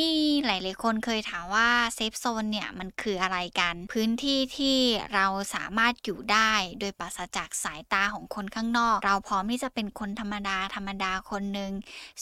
มีหลาย ๆ คนเคยถามว่าเซฟโซนเนี่ยมันคืออะไรกัน พื้นที่ที่เราสามารถอยู่ได้โดยปราศจากสายตาของคนข้างนอก เราพร้อมที่จะเป็นคนธรรมดาธรรมดาคนหนึ่ง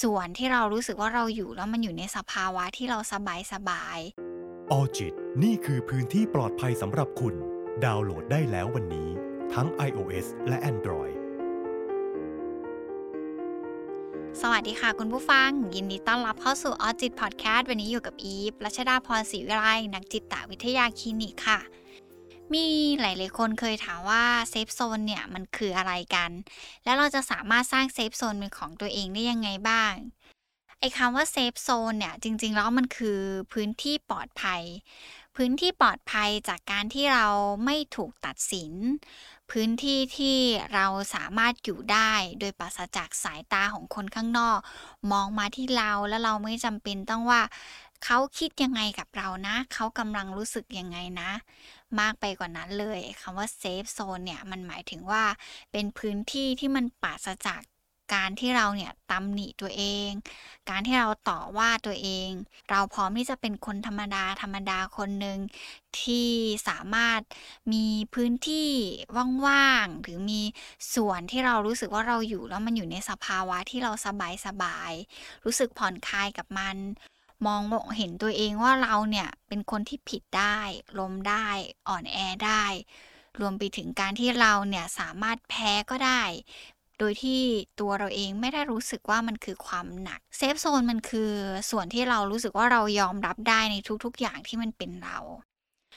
ส่วนที่เรารู้สึกว่าเราอยู่แล้วมันอยู่ในสภาวะที่เราสบายสบายออจิตนี่คือพื้นที่ปลอดภัยสำหรับคุณ ดาวน์โหลดได้แล้ววันนี้ ทั้ง iOS และ Android สวัสดีค่ะคุณผู้ฟัง ยินดีต้อนรับเข้าสู่ Alljit Podcast วันนี้อยู่กับอีฟรัชดาพรศรีวิไลนักจิตวิทยาคลินิกค่ะ มีหลายๆคนเคยถามว่า safe zone เนี่ยมันคืออะไรกัน แล้วเราจะสามารถสร้าง safe zone เป็นของตัวเองได้ยังไงบ้างไอ้คำว่า safe zone เนี่ยจริง ๆ แล้วมันคือพื้นที่ปลอดภัย พื้นที่ปลอดภัยจากการที่เราไม่ถูกตัดสิน พื้นที่ที่เราสามารถอยู่ได้โดยปราศจากสายตาของคนข้างนอก มองมาที่เราแล้วเราไม่จำเป็นต้องว่าเขาคิดยังไงกับเรานะ เขากำลังรู้สึกยังไงนะ มากไปกว่านั้นเลยคำว่าเซฟโซนเนี่ย มันหมายถึงว่าเป็นพื้นที่ที่มันปราศจาก การที่เราเนี่ยตำหนิตัวเอง การที่เราต่อว่าตัวเอง เราพร้อมที่จะเป็นคนธรรมดาธรรมดาคนหนึ่งที่สามารถมีพื้นที่ว่างๆหรือมีส่วนที่เรารู้สึกว่าเราอยู่แล้วมันอยู่ในสภาวะที่เราสบายสบายรู้สึกผ่อนคลายกับมัน มองเห็นตัวเองว่าเราเนี่ยเป็นคนที่ผิดได้ล้มได้อ่อนแอได้รวมไปถึงการที่เราเนี่ยสามารถแพ้ก็ได้ โดยที่ตัวเราเองไม่ได้รู้สึกว่ามันคือความหนัก safe zone มันคือส่วนที่เรารู้สึกว่าเรายอมรับได้ในทุกๆอย่างที่มันเป็นเรา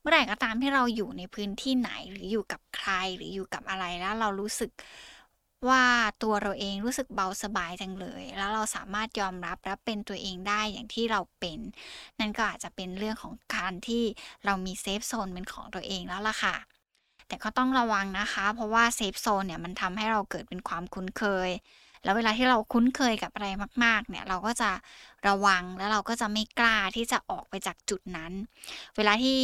เมื่อไหร่ก็ตามที่เราอยู่ในพื้นที่ไหนหรืออยู่กับใครหรืออยู่กับอะไรแล้วเรารู้สึกว่าตัวเราเองรู้สึกเบาสบายจังเลย แล้วเราสามารถยอมรับและเป็นตัวเองได้อย่างที่เราเป็น นั่นก็อาจจะเป็นเรื่องของการที่เรามี safe zone เป็นของตัวเองแล้วล่ะค่ะ แต่ก็ต้องระวังนะคะ เพราะว่า safe zone เนี่ยมันทำให้เราเกิดเป็นความคุ้นเคย แล้วเวลาที่เราคุ้นเคยกับอะไรมาก ๆ เนี่ยเราก็จะระวังแล้วเราก็จะไม่กล้าที่จะออกไปจากจุดนั้น เวลาที่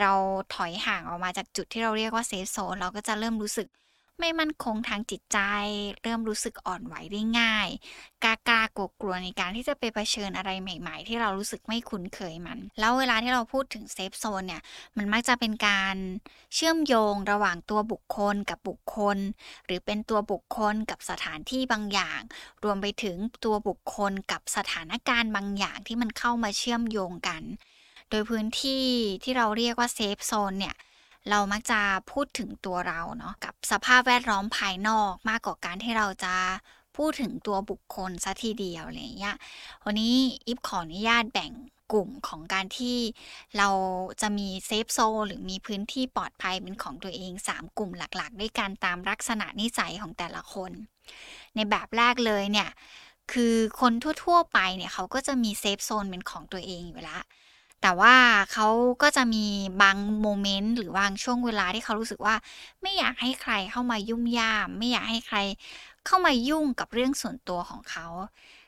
เราถอยห่างออกมาจากจุดที่เราเรียกว่าเซฟโซนเราก็จะเริ่มรู้สึก ไม่มั่นคงทางจิตใจ เริ่มรู้สึกอ่อนไหวได้ง่ายกล้ากล้ากลัวกลัวในการที่จะไปเผชิญอะไรใหม่ ๆ ที่เรารู้สึกไม่คุ้นเคยมัน แล้วเวลาที่เราพูดถึงเซฟโซนเนี่ย มันมักจะเป็นการเชื่อมโยงระหว่างตัวบุคคลกับบุคคล หรือเป็นตัวบุคคลกับสถานที่บางอย่าง รวมไปถึงตัวบุคคลกับสถานการณ์บางอย่างที่มันเข้ามาเชื่อมโยงกัน โดยพื้นที่ที่เราเรียกว่า safe zone เนี่ย เรามักจะพูดถึงตัวเราเนาะกับสภาพแวดล้อมภายนอกมากกว่าการที่เราจะพูดถึงตัวบุคคลซะทีเดียวอะไรเงี้ยวันนี้อีฟขออนุญาตแบ่งกลุ่มของการที่เราจะมี safe zoneหรือมีพื้นที่ปลอดภัยเป็นของตัวเอง 3 กลุ่มหลักๆ ด้วยกันตามลักษณะนิสัยของแต่ละคน ในแบบแรกเลยเนี่ย คือคนทั่วๆไปเนี่ยเขาก็จะมี safe zone เป็นของตัวเองอยู่แล้ว แต่ว่าเขาก็จะมีบาง moment หรือบางช่วงเวลาที่เขารู้สึกว่า ไม่อยากให้ใครเข้ามายุ่มย่าม ไม่อยากให้ใครเข้ามายุ่งกับเรื่องส่วนตัวของเขา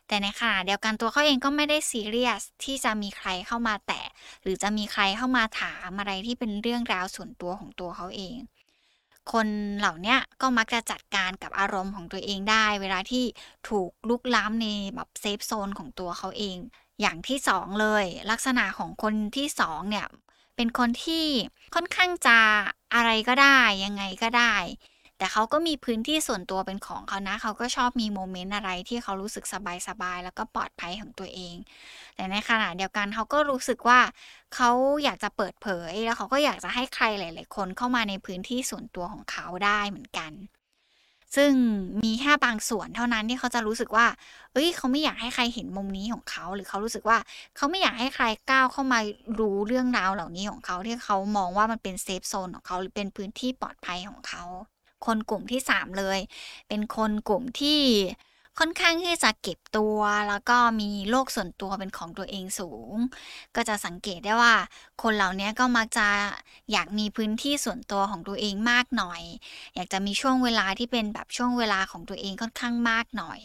แต่ในขณะเดียวกันตัวเขาเองก็ไม่ได้ซีเรียสที่จะมีใครเข้ามาแตะ หรือจะมีใครเข้ามาถามอะไรที่เป็นเรื่องราวส่วนตัวของตัวเขาเอง คนเหล่านี้ก็มักจะจัดการกับอารมณ์ของตัวเองได้ เวลาที่ถูกลุกล้ำในแบบเซฟโซนของตัวเขาเอง อย่างที่สองเลย ลักษณะของคนที่สองเนี่ย เป็นคนที่ค่อนข้างจะอะไรก็ได้ยังไงก็ได้ แต่เขาก็มีพื้นที่ส่วนตัวเป็นของเขานะ เขาก็ชอบมีโมเมนต์อะไรที่เขารู้สึกสบายๆแล้วก็ปลอดภัยของตัวเอง แต่ในขณะเดียวกันเขาก็รู้สึกว่าเขาอยากจะเปิดเผย แล้วเขาก็อยากจะให้ใครหลาย ๆ คนเข้ามาในพื้นที่ส่วนตัวของเขาได้เหมือนกัน ซึ่งมีแค่บางส่วนเท่านั้นที่เขาจะรู้สึกว่า เอ้ย เขาไม่อยากให้ใครเห็นมุมนี้ของเขา หรือเขารู้สึกว่าเขาไม่อยากให้ใครก้าวเข้ามารู้เรื่องราวเหล่านี้ของเขาที่เขามองว่ามันเป็นเซฟโซนของเขาหรือเป็นพื้นที่ปลอดภัยของเขา คนกลุ่มที่ 3 เลย เป็นคนกลุ่มที่ ค่อนข้างที่จะเก็บตัวแล้วก็มีโลกส่วนตัวเป็นของตัวเองสูง ก็จะสังเกตได้ว่า คนเหล่านี้ก็มักจะอยากมีพื้นที่ส่วนตัวของตัวเองมากหน่อย อยากจะมีช่วงเวลาที่เป็นแบบช่วงเวลาของตัวเองค่อนข้างมากหน่อย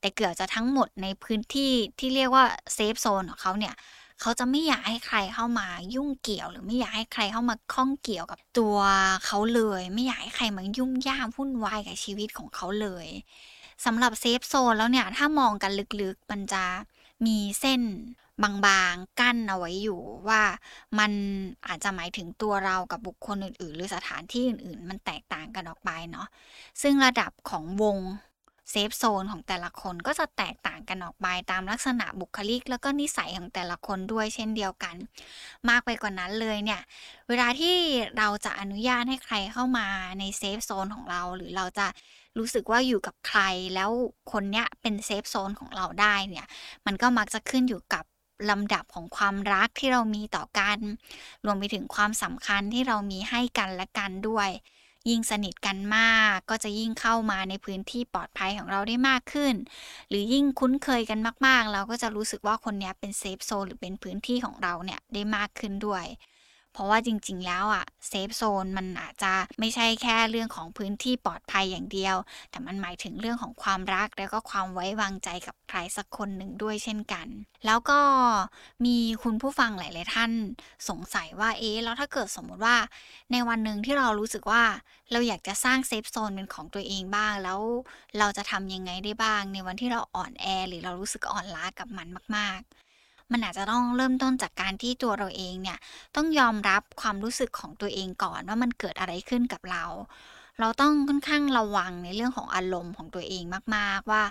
แต่เกือบจะทั้งหมดในพื้นที่ที่เรียกว่าเซฟโซนของเขาเนี่ยเขาจะไม่อยากให้ใครเข้ามายุ่งเกี่ยว หรือไม่อยากให้ใครเข้ามาข้องเกี่ยวกับตัวเขาเลย ไม่อยากให้ใครมายุ่มย่ามวุ่นวายกับชีวิตของเขาเลย สำหรับ safe zone แล้วเนี่ย ถ้ามองกันลึกๆ มันจะมีเส้นบางๆ กั้นเอาไว้อยู่ว่ามันอาจจะหมายถึงตัวเรากับบุคคลอื่นๆ หรือสถานที่อื่นๆ มันแตกต่างกันออกไปเนาะซึ่งระดับของวง safe zone ของแต่ละคนก็จะแตกต่างกันออกไปตามลักษณะบุคลิก แล้วก็นิสัยของแต่ละคนด้วยเช่นเดียวกัน มากไปกว่านั้นเลยเนี่ย เวลาที่เราจะอนุญาตให้ใครเข้ามาใน safe zone ของเรา หรือเราจะรู้สึกว่าอยู่กับใครแล้วคนเนี้ยเป็น safe zone ของเราได้เนี่ย มันก็มักจะขึ้นอยู่กับลำดับของความรักที่เรามีต่อกัน รวมไปถึงความสำคัญที่เรามีให้กันและกันด้วย ยิ่งสนิทกันมาก ก็จะยิ่งเข้ามาในพื้นที่ปลอดภัยของเราได้มากขึ้น หรือยิ่งคุ้นเคยกันมาก ๆ เราก็จะรู้สึกว่าคนนี้เป็น safe zone หรือเป็นพื้นที่ของเราเนี่ยได้มากขึ้นด้วย เพราะว่าจริง ๆ แล้วอะ safe zone มันอาจจะไม่ใช่แค่เรื่องของพื้นที่ปลอดภัยอย่างเดียว แต่มันหมายถึงเรื่องของความรัก แล้วก็ความไว้วางใจกับใครสักคนหนึ่งด้วยเช่นกัน แล้วก็มีคุณผู้ฟังหลาย ๆ ท่านสงสัยว่าเอ๊ะแล้วถ้าเกิดสมมติว่า ในวันหนึ่งที่เรารู้สึกว่าเราอยากจะสร้าง safe zone เป็นของตัวเองบ้าง แล้วเราจะทำยังไงได้บ้าง ในวันที่เราอ่อนแอหรือเรารู้สึกอ่อนล้ากับมันมาก ๆ มันอาจจะต้องเริ่มต้นจากการที่ตัวเราเองเนี่ยต้องยอมรับความรู้สึกของตัวเองก่อนว่ามันเกิดอะไรขึ้นกับเรา เราต้องค่อนข้างระวังในเรื่องของอารมณ์ของตัวเองมากๆว่า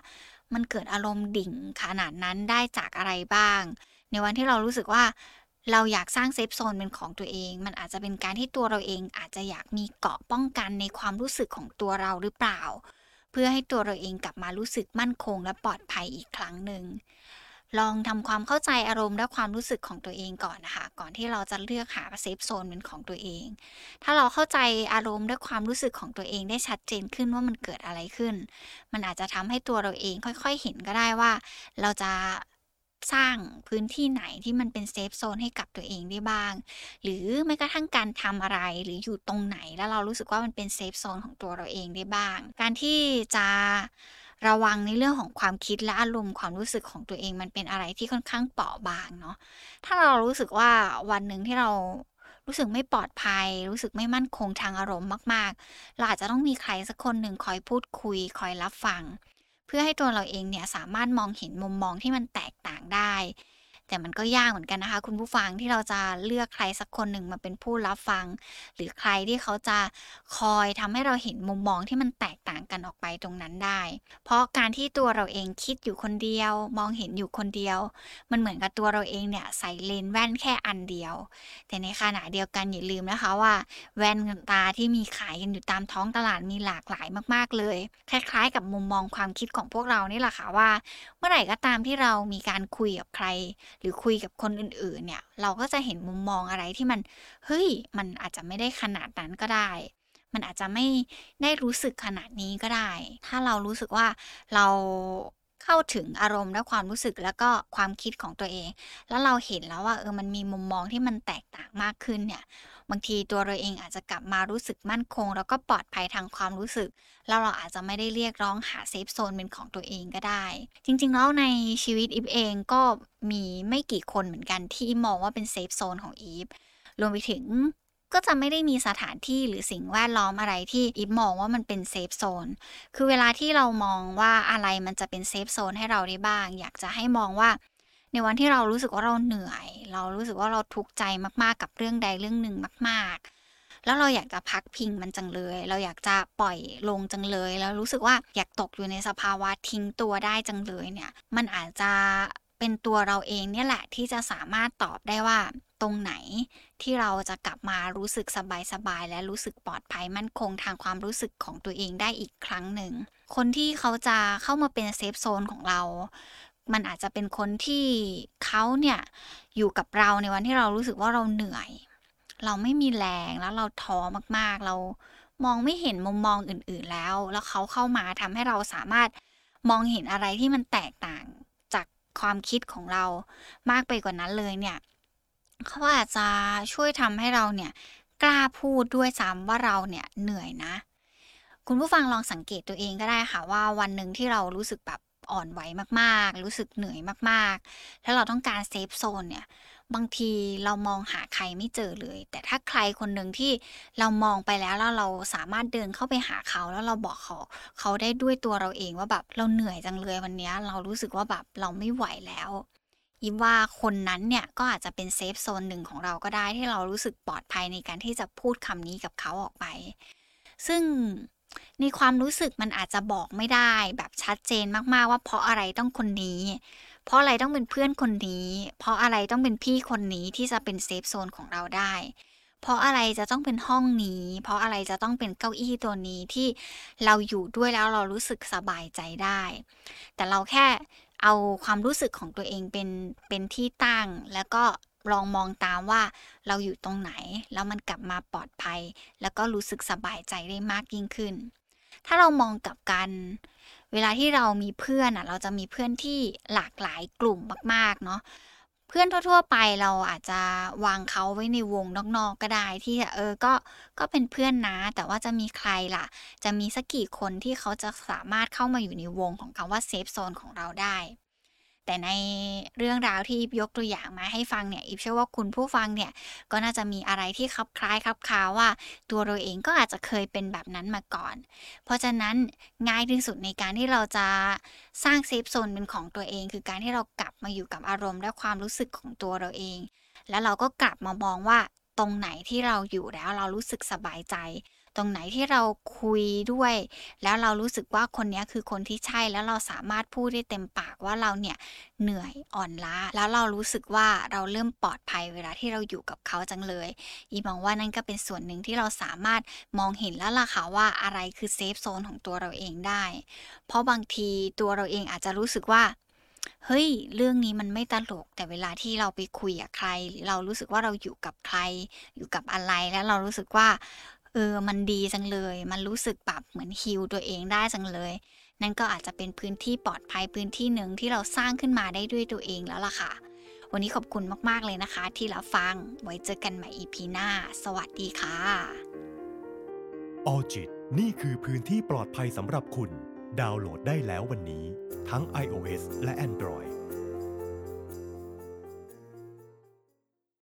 มันเกิดอารมณ์ดิ่งขนาดนั้นได้จากอะไรบ้าง ในวันที่เรารู้สึกว่าเราอยากสร้างเซฟโซนเป็นของตัวเอง มันอาจจะเป็นการที่ตัวเราเองอาจจะอยากมีเกาะป้องกันในความรู้สึกของตัวเราหรือเปล่า เพื่อให้ตัวเราเองกลับมารู้สึกมั่นคงและปลอดภัยอีกครั้งหนึ่ง ลองทำความเข้าใจอารมณ์และความรู้สึกของตัวเองก่อนนะคะ ก่อนที่เราจะเลือกหา safe zone เป็นของตัวเอง ถ้าเราเข้าใจอารมณ์และความรู้สึกของตัวเองได้ชัดเจนขึ้นว่ามันเกิดอะไรขึ้น มันอาจจะทำให้ตัวเราเองค่อยๆเห็นก็ได้ว่า เราจะสร้างพื้นที่ไหนที่มันเป็น safe zone ให้กับตัวเองได้บ้าง หรือแม้กระทั่งการทำอะไรหรืออยู่ตรงไหนแล้วเรารู้สึกว่ามันเป็น safe zone ของตัวเราเองได้บ้าง การที่จะ ระวังในเรื่องของความคิดและอารมณ์ความรู้สึกของตัวเองมันเป็นอะไรที่ค่อนข้างเปราะบางเนาะถ้าเรารู้สึกว่าวันหนึ่งที่เรารู้สึกไม่ปลอดภัย รู้สึกไม่มั่นคงทางอารมณ์มากๆ เราอาจจะต้องมีใครสักคนหนึ่งคอยพูดคุย คอยรับฟัง เพื่อให้ตัวเราเองเนี่ยสามารถมองเห็นมุมมองที่มันแตกต่างได้ แต่มันก็ยากเหมือนกันนะคะ คุณผู้ฟังที่เราจะเลือกใครสักคนหนึ่งมาเป็นผู้รับฟัง หรือใครที่เขาจะคอยทำให้เราเห็นมุมมองที่มันแตกต่างกันออกไปตรงนั้นได้ เพราะการที่ตัวเราเองคิดอยู่คนเดียว มองเห็นอยู่คนเดียว มันเหมือนกับตัวเราเองเนี่ยใส่เลนแว่นแค่อันเดียว แต่ในขณะเดียวกันอย่าลืมนะคะว่า แว่นตาที่มีขายกันอยู่ตามท้องตลาดมีหลากหลายมาก ๆ เลย คล้ายๆ กับมุมมองความคิดของพวกเรานี่แหละค่ะว่า เมื่อไหร่ก็ตามที่เรามีการคุยกับใครหรือคุยกับคนอื่นๆ เนี่ย เราก็จะเห็นมุมมองอะไรที่มัน เฮ้ย มันอาจจะไม่ได้ขนาดนั้นก็ได้ มันอาจจะไม่ได้รู้สึกขนาดนี้ก็ได้ ถ้าเรารู้สึกว่าเราเข้าถึงอารมณ์และความรู้สึกแล้วก็ความคิดของตัวเอง แล้วเราเห็นแล้วว่าเออมันมีมุมมองที่มันแตกต่างมากขึ้นเนี่ย บางทีตัวเราเองอาจจะกลับมารู้สึกมั่นคง แล้วก็ปลอดภัยทางความรู้สึก แล้วเราอาจจะไม่ได้เรียกร้องหาเซฟโซนเป็นของตัวเองก็ได้ จริงๆแล้วในชีวิตอีฟเองก็มีไม่กี่คนเหมือนกันที่มองว่าเป็น safe zone ของอีฟรวมไปถึงก็จะไม่ได้มีสถานที่หรือสิ่งแวดล้อมอะไรที่อีฟมองว่ามันเป็น safe zone คือเวลาที่เรามองว่าอะไรมันจะเป็น safe zone ให้เราได้บ้าง อยากจะให้มองว่า ในวันที่เรารู้สึกว่าเราเหนื่อย เรารู้สึกว่าเราทุกข์ใจมากๆกับเรื่องใดเรื่องหนึ่งมาก ๆ แล้วเราอยากจะพักพิงมันจังเลย เราอยากจะปล่อยลงจังเลย แล้วรู้สึกว่าอยากตกอยู่ในสภาวะทิ้งตัวได้จังเลยเนี่ย มันอาจจะเป็นตัวเราเองเนี่ยแหละที่จะสามารถตอบได้ว่าตรงไหนที่เราจะกลับมารู้สึกสบายๆและรู้สึกปลอดภัยมั่นคงทางความรู้สึกของตัวเองได้อีกครั้งหนึ่ง คนที่เขาจะเข้ามาเป็นเซฟโซนของเรา มันอาจจะเป็นคนที่เขาเนี่ยอยู่กับเราในวันที่เรารู้สึกว่าเราเหนื่อย เราไม่มีแรงแล้วเราท้อมากๆ เรามองไม่เห็นมุมมองอื่นๆแล้ว แล้วเขาเข้ามาทำให้เราสามารถมองเห็นอะไรที่มันแตกต่างจากความคิดของเรามากไปกว่านั้นเลยเนี่ยเขาอาจจะช่วยทำให้เราเนี่ยกล้าพูดด้วยซ้ำว่าเราเนี่ยเหนื่อยนะ คุณผู้ฟังลองสังเกตตัวเองก็ได้ค่ะว่าวันหนึ่งที่เรารู้สึกแบบ อ่อนไหวมากๆ รู้สึกเหนื่อยมากๆแล้วเราต้องการเซฟโซนเนี่ย บางทีเรามองหาใครไม่เจอเลย แต่ถ้าใครคนหนึ่งที่เรามองไปแล้วแล้วเราสามารถเดินเข้าไปหาเขาแล้วเราบอกเขา เขาได้ด้วยตัวเราเองว่าแบบเราเหนื่อยจังเลยวันนี้เรารู้สึกว่าแบบเราไม่ไหวแล้วอีฟว่าคนนั้นเนี่ยก็อาจจะเป็นเซฟโซนหนึ่งของเราก็ได้ที่เรารู้สึกปลอดภัยในการที่จะพูดคำนี้กับเขาออกไป ซึ่ง ในความรู้สึกมันอาจจะบอกไม่ได้ แบบชัดเจนมากๆว่าเพราะอะไรต้องคนนี้ เพราะอะไรต้องเป็นเพื่อนคนนี้ เพราะอะไรต้องเป็นพี่คนนี้ที่จะเป็นเซฟโซนของเราได้ เพราะอะไรจะต้องเป็นห้องนี้ เพราะอะไรจะต้องเป็นเก้าอี้ตัวนี้ที่เราอยู่ด้วยแล้วเรารู้สึกสบายใจได้ แต่เราแค่เอาความรู้สึกของตัวเองเป็นเป็นที่ตั้ง แล้วก็ ลองมองตามว่าเราอยู่ตรงไหน แล้วมันกลับมาปลอดภัย แล้วก็รู้สึกสบายใจได้มากยิ่งขึ้น ถ้าเรามองกลับกัน เวลาที่เรามีเพื่อนอะ เราจะมีเพื่อนที่หลากหลายกลุ่มมาก ๆ เนาะเพื่อนทั่ว ๆ ไปเราอาจจะวางเขาไว้ในวงนอกๆก็ได้ที่เออก็ก็เป็นเพื่อนนะ แต่ว่าจะมีใครล่ะ จะมีสักกี่คนที่เขาจะสามารถเข้ามาอยู่ในวงของคำว่าเซฟโซนของเราได้ แต่ในเรื่องราวที่ยกตัวอย่างมาให้ฟังเนี่ยอิฟเชื่อว่าคุณผู้ฟังเนี่ยก็น่าจะมีอะไรที่คลับคล้ายคลับคาว่า ตัวเราเองก็อาจจะเคยเป็นแบบนั้นมาก่อน เพราะฉะนั้นง่ายที่สุดในการที่เราจะสร้างเซฟโซนเป็นของตัวเอง คือการที่เรากลับมาอยู่กับอารมณ์และความรู้สึกของตัวเราเอง แล้วเราก็กลับมามองว่าตรงไหนที่เราอยู่แล้วเรารู้สึกสบายใจ ตรงไหนที่เราคุยด้วย แล้วเรารู้สึกว่าคนนี้คือคนที่ใช่แล้วเราสามารถพูดได้เต็มปากว่าเราเนี่ยเหนื่อยอ่อนล้า แล้วเรารู้สึกว่าเราเริ่มปลอดภัยเวลาที่เราอยู่กับเขาจังเลย อีมองว่านั่นก็เป็นส่วนหนึ่งที่เราสามารถมองเห็นแล้วล่ะค่ะว่าอะไรคือเซฟโซนของตัวเราเองได้ เพราะบางทีตัวเราเองอาจจะรู้สึกว่าเฮ้ย เรื่องนี้มันไม่ตลก แต่เวลาที่เราไปคุยกับใคร เรารู้สึกว่าเราอยู่กับใคร อยู่กับอะไร แล้วเรารู้สึกว่า ออมันดีจังเลย มันรู้สึกแบบเหมือนฮิลตัวเองได้จังเลย นั่นก็อาจจะเป็นพื้นที่ปลอดภัยพื้นที่หนึ่งที่เราสร้างขึ้นมาได้ด้วยตัวเองแล้วล่ะค่ะ วันนี้ขอบคุณมากๆเลยนะคะ ที่รับฟังไว้เจอกันใหม่อีพีหน้า สวัสดีค่ะออจิตนี่คือพื้นที่ปลอดภัยสำหรับคุณ ดาวน์โหลดได้แล้ววันนี้ ทั้ง iOS และ Android